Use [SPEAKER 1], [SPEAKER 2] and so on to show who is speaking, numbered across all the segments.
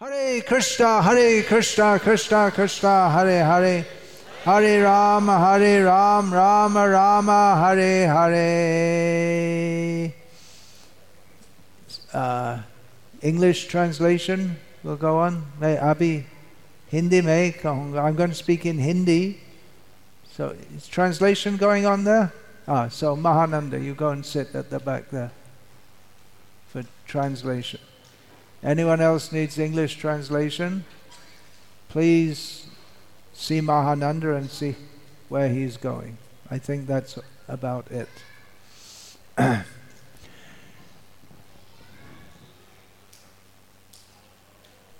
[SPEAKER 1] Hare Krishna, Hare Krishna, Krishna Krishna, Hare Hare. Hare Rama, Hare Ram, Rama Rama, Hare Hare. Uh, English translation will go on. May Abhi Hindi may I'm going to speak in Hindi. So is translation going on there? Ah, so Mahananda, you go and sit at the back there for translation. Anyone else needs English translation? Please see Mahananda and see where he's going. I think that's about it.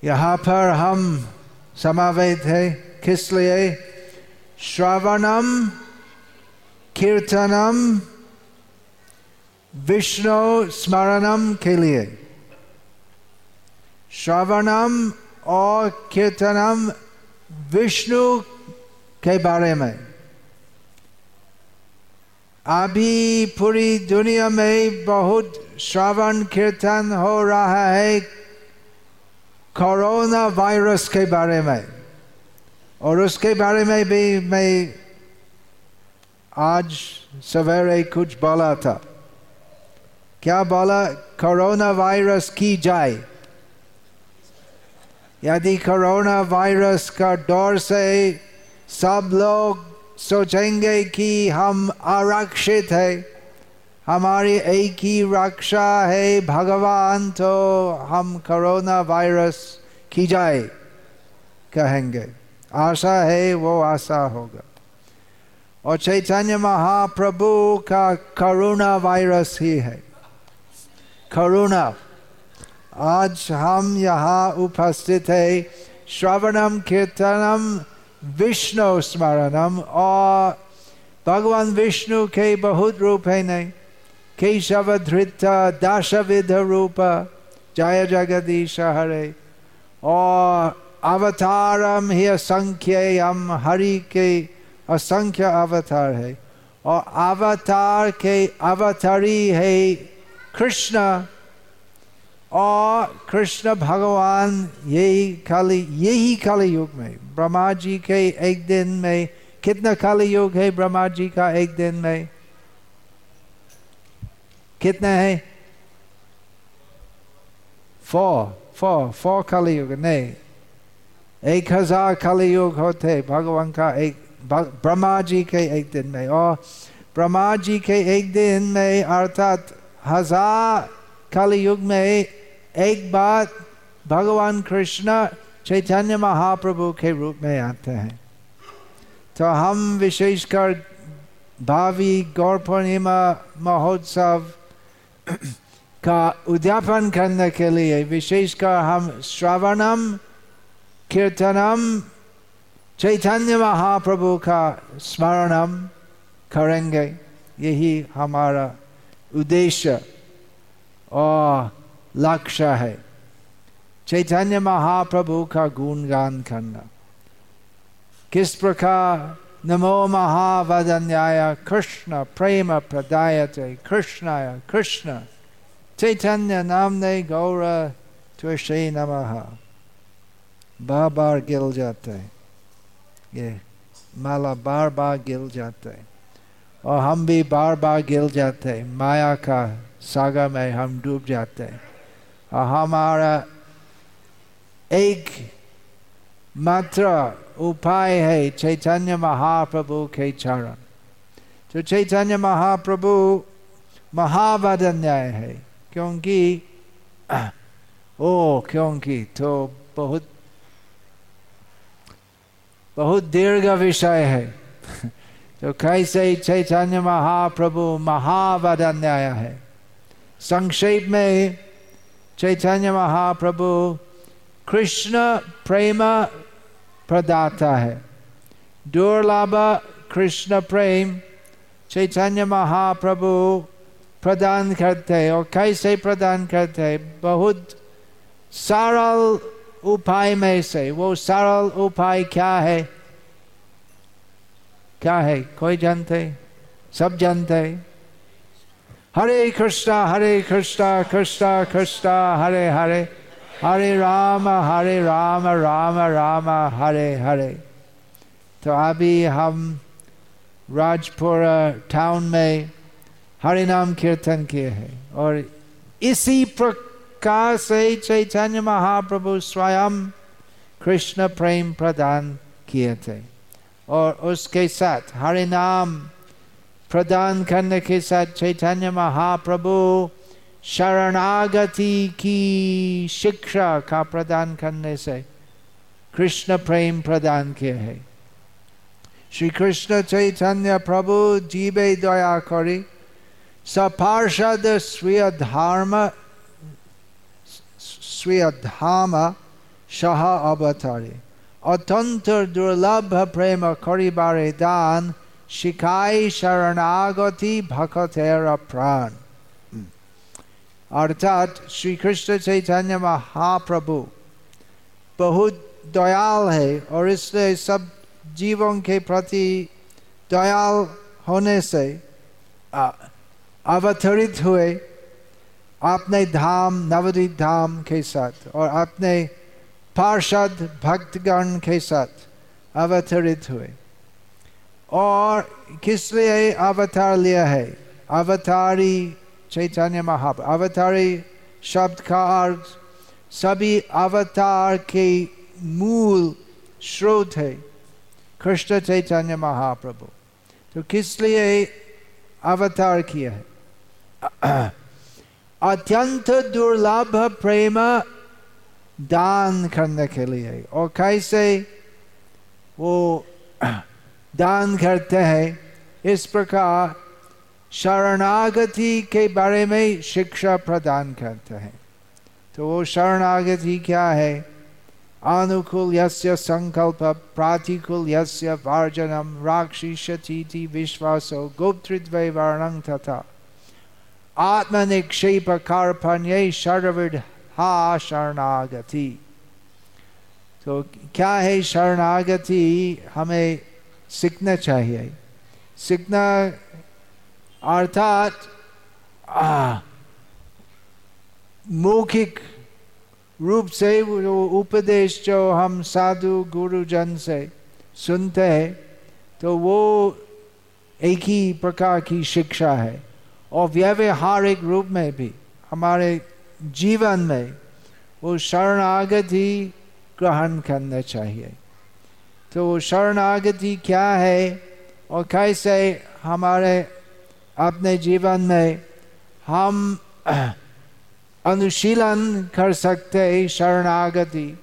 [SPEAKER 1] यहाँ पर हम समावेत है किस लिए श्रवणम कीर्तनम विष्णु स्मरणम के लिए श्रवणम और कीर्तनम विष्णु के बारे में अभी पूरी दुनिया में बहुत श्रवण कीर्तन हो रहा है कोरोना वायरस के बारे में और उसके बारे में भी मैं आज सवेरे कुछ बोला था क्या बोला कोरोना वायरस की जाए यदि कोरोना वायरस का डर से सब लोग सोचेंगे कि हम आरक्षित है, हमारी एक ही रक्षा है भगवान तो हम कोरोना वायरस की जाए, कहेंगे। आशा है वो आशा होगा। और चैतन्य महाप्रभु का करुणा वायरस ही है। करुणा आज हम यहाँ उपस्थित है। श्रवणम, कीर्तनम, विष्णु स्मरणम। और भगवान विष्णु के बहुत रूप है नहीं। केशव, धृत दशविध रूप। जय जगदीश हरे। और अवतारम ही असंख्य हम हरि के असंख्य अवतार है। और अवतार के अवतारी है कृष्ण। और कृष्ण भगवान यही खाली, यही काली युग में ब्रह्मा जी के एक दिन में, कितना काली युग है ब्रह्मा जी का एक दिन में? कितना है? फोर फोर फोर काली युग नहीं। एक हज़ार काली युग होते भगवान का एक ब्रह्मा जी के एक दिन में। और ब्रह्मा जी के एक दिन में, अर्थात हज़ार काली युग में एक बार भगवान कृष्ण चैतन्य महाप्रभु के रूप में आते हैं। तो हम विशेषकर भावी गौर पूर्णिमा महोत्सव का उद्यापन करने के लिए विशेषकर हम श्रवणम, कीर्तनम, चैतन्य महाप्रभु का स्मरणम करेंगे। यही हमारा उद्देश्य। और लक्ष्य है। चैतन्य महाप्रभु का गुणगान करना। किस प्रकार नमो महावदन्याय, कृष्ण प्रेम प्रदायते, कृष्णाय कृष्ण। चैतन्य नाम नामने गौर त्वशे नम। बार बार गिल जाते। ये माला बार बार गिल जाते। और हम भी बार बार गिल जाते। माया का सागर में हम डूब जाते। और हमारा एक मात्र उपाय है चैतन्य महाप्रभु के चरण तो चैतन्य महाप्रभु महावदन्याय है क्योंकि ओ क्योंकि तो बहुत बहुत दीर्घ विषय है तो कैसे चैतन्य महाप्रभु महावदन्याय है संक्षेप में चैतन्य महाप्रभु कृष्ण प्रेम प्रदाता है। दुर्लभ कृष्ण प्रेम चैतन्य महाप्रभु प्रदान करते हैं और कैसे प्रदान करते हैं? बहुत सरल उपाय में से। वो सरल उपाय क्या है? क्या है? कोई जानते? सब जानते हरे कृष्णा हरे कृष्णा कृष्णा कृष्णा हरे हरे हरे राम हरे राम राम राम हरे हरे तो अभी हम राजपुरा टाउन में हरे नाम कीर्तन किए हैं और इसी प्रकार से चैतन्य महाप्रभु स्वयं कृष्ण प्रेम प्रदान किए थे और उसके साथ हरे नाम प्रदान करने के साथ चैतन्य महाप्रभु शरणागति की शिक्षा का प्रदान करने से कृष्ण प्रेम प्रदान किए है। श्री कृष्ण चैतन्य प्रभु, जीवे दया करी, सपार्षद स्वीय धर्म, स्वीय धाम सह अवतरे। अत्यंत दुर्लभ प्रेम करिबारे दान शिखाई शरणागति भकतेरा प्राण। हम्म। अर्थात श्री कृष्ण चैतन्य महाप्रभु बहुत दयाल है और इसलिए सब जीवों के प्रति दयाल होने से अवतरित हुए अपने धाम, नवदीप धाम के साथ और अपने पार्षद, भक्तगण के साथ अवतरित हुए। और किस लिए अवतार लिया है। अवतारी चैतन्य महाप अवतारी शब्द का अर्थ, सभी अवतार के मूल स्रोत है। कृष्ण चैतन्य महाप्रभु। तो किस लिए अवतार किया है? अत्यंत दुर्लभ प्रेम दान करने के लिए। और कैसे? वो दान करते हैं। इस प्रकार शरणागति के बारे में शिक्षा प्रदान करते हैं। तो वो शरणागति क्या है? अनुकूल यस्य संकल्प, प्रातिकूल यस्य वार्जनम राक्षिषती विश्वासो गोप्तृद्वै वर्णं तथा आत्मनिक्षेप कार्पण्य शर्विड हा शरणागति। तो क्या है शरणागति? हमें सीखना चाहिए सीखना अर्थात मौखिक रूप से वो उपदेश जो हम साधु गुरुजन से सुनते हैं तो वो एक ही प्रकार की शिक्षा है। और व्यवहारिक रूप में भी, हमारे जीवन में वो शरणागति ग्रहण करना चाहिए। तो शरणागति क्या है? और कैसे हमारे अपने जीवन में हम अनुशीलन कर सकते हैं शरणागति?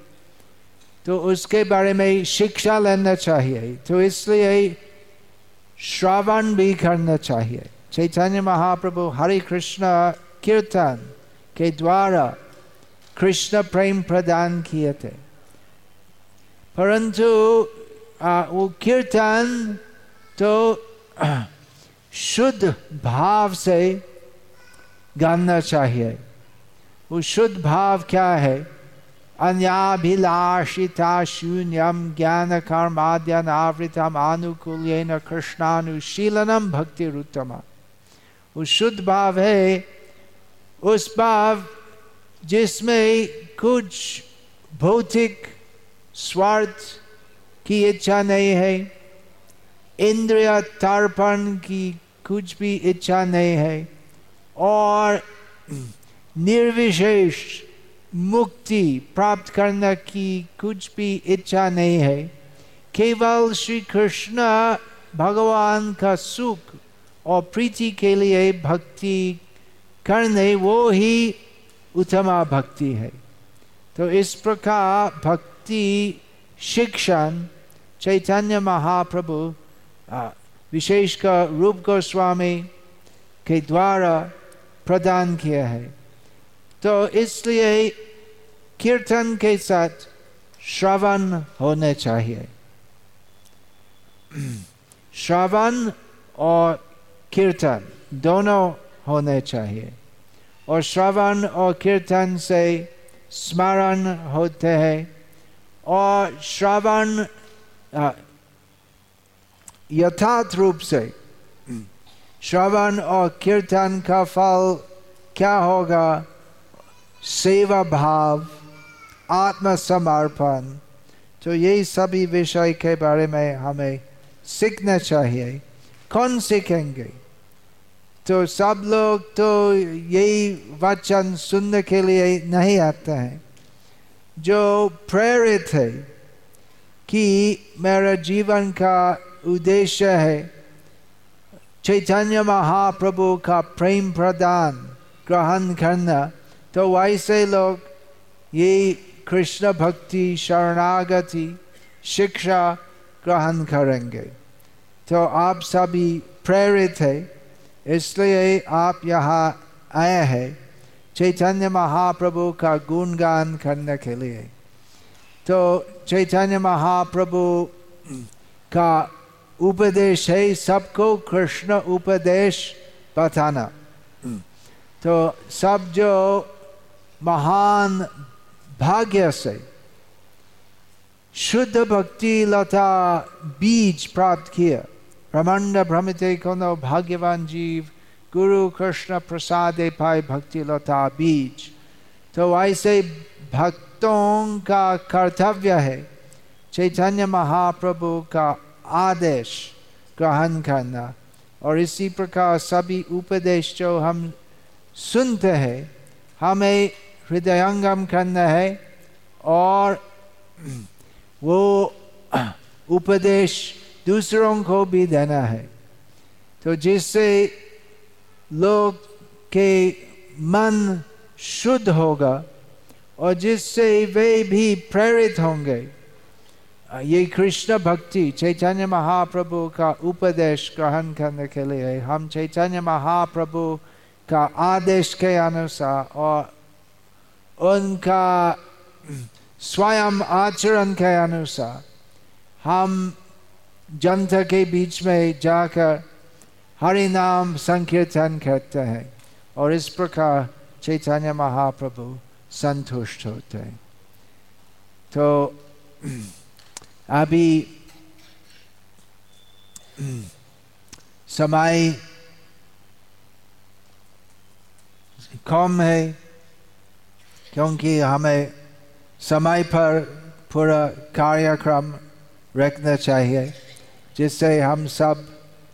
[SPEAKER 1] तो उसके बारे में शिक्षा लेना चाहिए। तो इसलिए श्रवण भी करना चाहिए। चैतन्य महाप्रभु हरे कृष्ण कीर्तन के द्वारा कृष्ण प्रेम प्रदान किए थे। परंतु वो कीर्तन तो शुद्ध भाव से गाना चाहिए। वो शुद्ध भाव क्या है? अन्याभिलाषिता शून्यम ज्ञान कर्माद्यन आवृतम आनुकूल्यन कृष्णानुशीलनम भक्ति उत्तम वो शुद्ध भाव है। उस भाव जिसमें कुछ भौतिक स्वार्थ की इच्छा नहीं है। इंद्रिय, तर्पण की कुछ भी इच्छा नहीं है। और निर्विशेष मुक्ति प्राप्त करने की कुछ भी इच्छा नहीं है। केवल श्री कृष्ण भगवान का सुख और प्रीति के लिए भक्ति करने, वो ही उत्तमा भक्ति है। तो इस प्रकार भक्ति शिक्षण चैतन्य महाप्रभु विशेषकर रूप गोस्वामी के द्वारा प्रदान किया है तो इसलिए कीर्तन के साथ श्रवण होने चाहिए श्रवण और कीर्तन दोनों होने चाहिए और श्रवण और कीर्तन से स्मरण होते हैं और श्रवण यथार्थ रूप से। श्रवण और कीर्तन का फल क्या होगा? सेवा भाव आत्मसमर्पण। तो यही सभी विषय के बारे में हमें सीखना चाहिए। कौन सीखेंगे? तो सब लोग तो यही वचन सुनने के लिए नहीं आते हैं। जो प्रेरित है कि मेरा जीवन का उद्देश्य है चैतन्य महाप्रभु का प्रेम प्रदान, ग्रहण करना। तो वैसे लोग ये कृष्ण भक्ति, शरणागति, शिक्षा ग्रहण करेंगे। तो आप सभी प्रेरित है, इसलिए आप यहाँ आए हैं। चैतन्य महाप्रभु का गुणगान करने के लिए तो चैतन्य महाप्रभु का उपदेश है सबको कृष्ण उपदेश बताना तो सब जो महान भाग्य से शुद्ध भक्ति लता बीज प्राप्त किया ब्रह्मांड भ्रमित कोनो भाग्यवान जीव गुरु कृष्ण प्रसाद पाए भक्ति लता बीज तो ऐसे भक्तों का कर्तव्य है चैतन्य महाप्रभु का आदेश ग्रहण करना। और इसी प्रकार सभी उपदेश जो हम सुनते हैं, हमें हृदयंगम करना है और वो उपदेश दूसरों को भी देना है। तो जिससे लोग के मन शुद्ध होगा और जिससे वे भी प्रेरित होंगे। ये कृष्ण भक्ति चैतन्य महाप्रभु का उपदेश ग्रहण करने के लिए हम चैतन्य महाप्रभु का आदेश के अनुसार और उनका स्वयं आचरण के अनुसार हम जनता के बीच में जाकर हरि नाम संकीर्तन करते हैं और इस प्रकार चैतन्य महाप्रभु संतुष्ट होते हैं तो अभी समय कम है क्योंकि हमें समय पर पूरा कार्यक्रम रखना चाहिए जिससे हम सब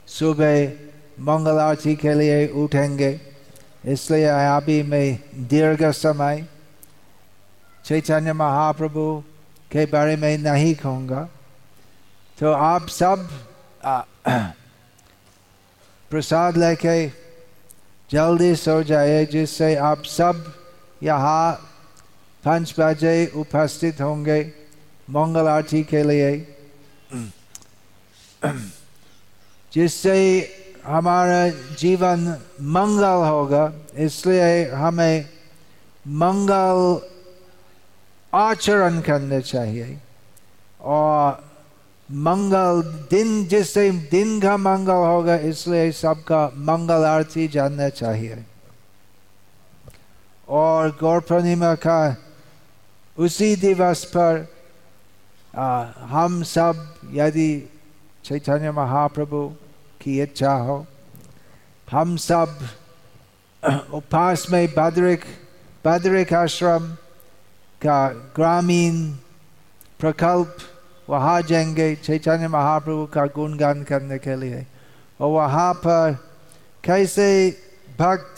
[SPEAKER 1] सुबह मंगल आरती के लिए उठेंगे। इसलिए अभी मैं दीर्घ समय चैतन्य महाप्रभु के बारे में नहीं कहूँगा। तो आप सब प्रसाद लेके जल्दी सो जाए जिससे आप सब यहाँ पाँच बजे उपस्थित होंगे मंगल आरती के लिए। जिससे हमारा जीवन मंगल होगा इसलिए हमें मंगल आचरण करने चाहिए और मंगल दिन जिससे दिन का मंगल होगा इसलिए सबका मंगल आरती जानना चाहिए और गौर पूर्णिमा का उसी दिवस पर आ, हम सब यदि चैतन्य महाप्रभु की इच्छा हो हम सब उपास में बद्रिक बद्रिक आश्रम का ग्रामीण प्रकल्प, वहाँ जाएँगे चैतन्य महाप्रभु का गुणगान करने के लिए। और वहाँ पर कैसे भक्त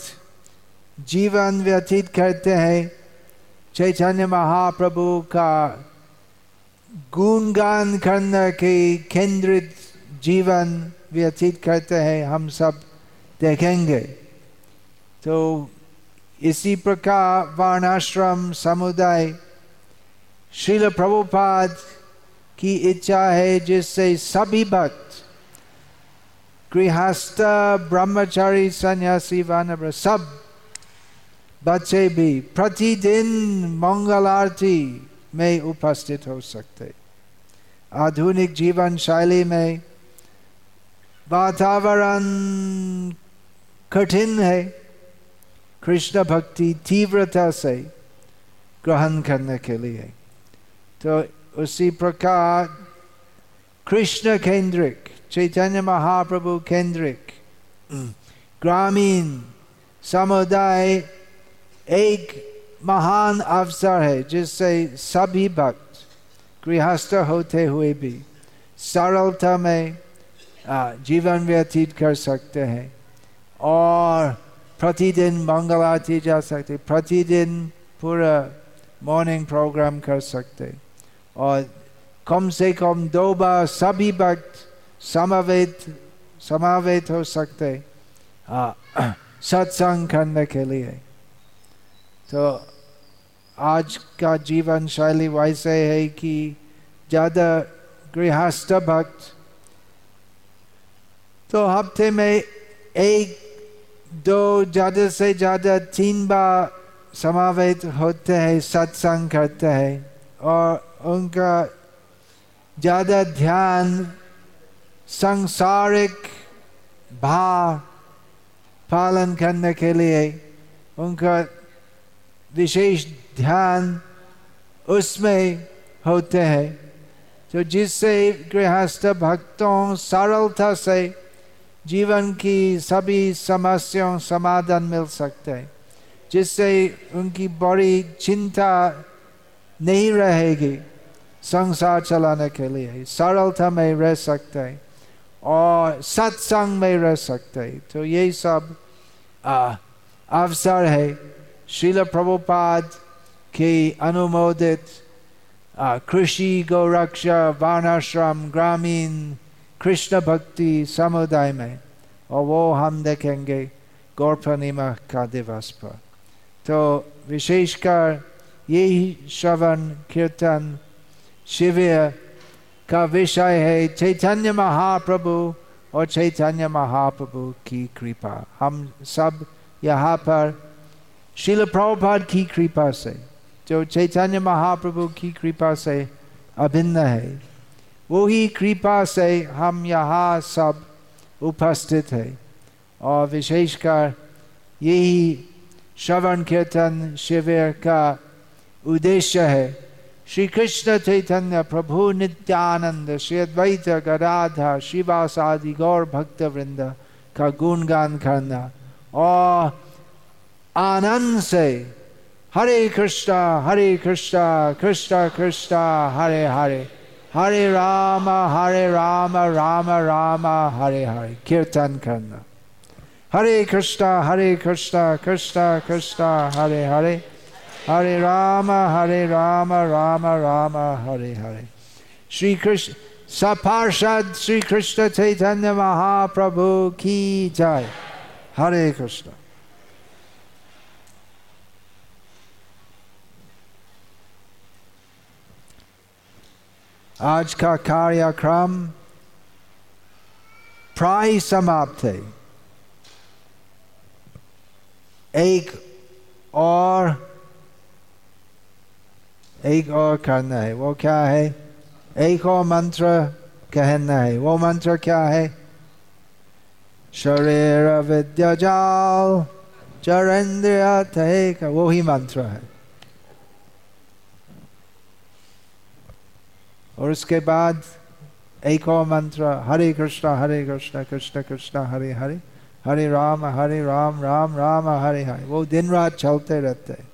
[SPEAKER 1] जीवन व्यतीत करते हैं, चैतन्य महाप्रभु का गुणगान करने के केंद्रित जीवन व्यतीत करते हैं, हम सब देखेंगे। तो इसी प्रकार वर्णाश्रम समुदाय शिल प्रभुपाद की इच्छा है जिससे सभी भक्त, गृहस्थ, ब्रह्मचारी, सन्यासी, वानर सब बच्चे भी प्रतिदिन मंगल आरती में उपस्थित हो सकते। आधुनिक जीवन शैली में वातावरण कठिन है। कृष्ण भक्ति तीव्रता से ग्रहण करने के लिए। तो उसी प्रकार कृष्ण केंद्रिक, चैतन्य महाप्रभु केंद्रिक, ग्रामीण समुदाय एक महान अवसर है, जिससे सभी भक्त गृहस्थ होते हुए भी सरलता में जीवन व्यतीत कर सकते हैं और प्रतिदिन मंगल आरती जा सकते, प्रतिदिन पूरा मॉर्निंग प्रोग्राम कर सकते। और कम से कम दो बार सभी भक्त समावेत समावेत हो सकते सत्संग करने के लिए। तो आज का जीवन शैली वैसे है कि ज़्यादा गृहस्थ भक्त तो हफ़्ते में एक, दो, ज़्यादा से ज़्यादा तीन बार समावेत होते हैं, सत्संग करते हैं। और उनका ज़्यादा ध्यान सांसारिक भाव पालन करने के लिए, उनका विशेष ध्यान उसमें होते हैं। तो जिससे गृहस्थ भक्तों सरलता से जीवन की सभी समस्याओं समाधान मिल सकते हैं। जिससे उनकी बड़ी चिंता नहीं रहेगी संसार चलाने के लिए। सरलता में रह सकते हैं और सत्संग में रह सकते हैं। तो ये सब अवसर है शिल प्रभुपाद के अनुमोदित कृषि, गौरक्षा वर्णाश्रम ग्रामीण कृष्ण भक्ति समुदाय में और वो हम देखेंगे गौर पूर्णिमा का दिवस पर तो विशेषकर यही श्रवण कीर्तन शिविर का विषय है चैतन्य महाप्रभु और चैतन्य महाप्रभु की कृपा हम सब यहाँ पर शिल प्रभुपाद की कृपा से जो चैतन्य महाप्रभु की कृपा से अभिन्न है वही कृपा से हम यहाँ सब उपस्थित है। और विशेषकर यही श्रवण कीर्तन शिविर का उद्देश्य है। श्री कृष्ण चैतन्य प्रभु नित्यानंद, श्री अद्वैत गराधा शिवासादि गौर भक्त वृंद का गुणगान करना और आनंद से हरे कृष्णा हरे कृष्णा कृष्णा कृष्णा, हरे हरे। हरे राम हरे राम राम राम हरे हरे कीर्तन करना हरे कृष्णा हरे कृष्णा कृष्णा कृष्णा हरे हरे हरे राम हरे राम राम राम हरे हरे श्री कृष्ण सपार्षद श्री कृष्ण चैतन्य महाप्रभु की जय हरे कृष्ण आज का कार्यक्रम प्राय समाप्त है एक और एक और करना है वो क्या है एक और मंत्र कहना है वो मंत्र क्या है शरीर विद्या जाओ चरेंद्रिय वो ही मंत्र है और उसके बाद एक और मंत्र, हरे कृष्णा हरे कृष्णा, कृष्ण कृष्ण, हरे हरे हरे राम हरे राम राम राम, हरे हरे, वो दिन रात चलते रहते हैं।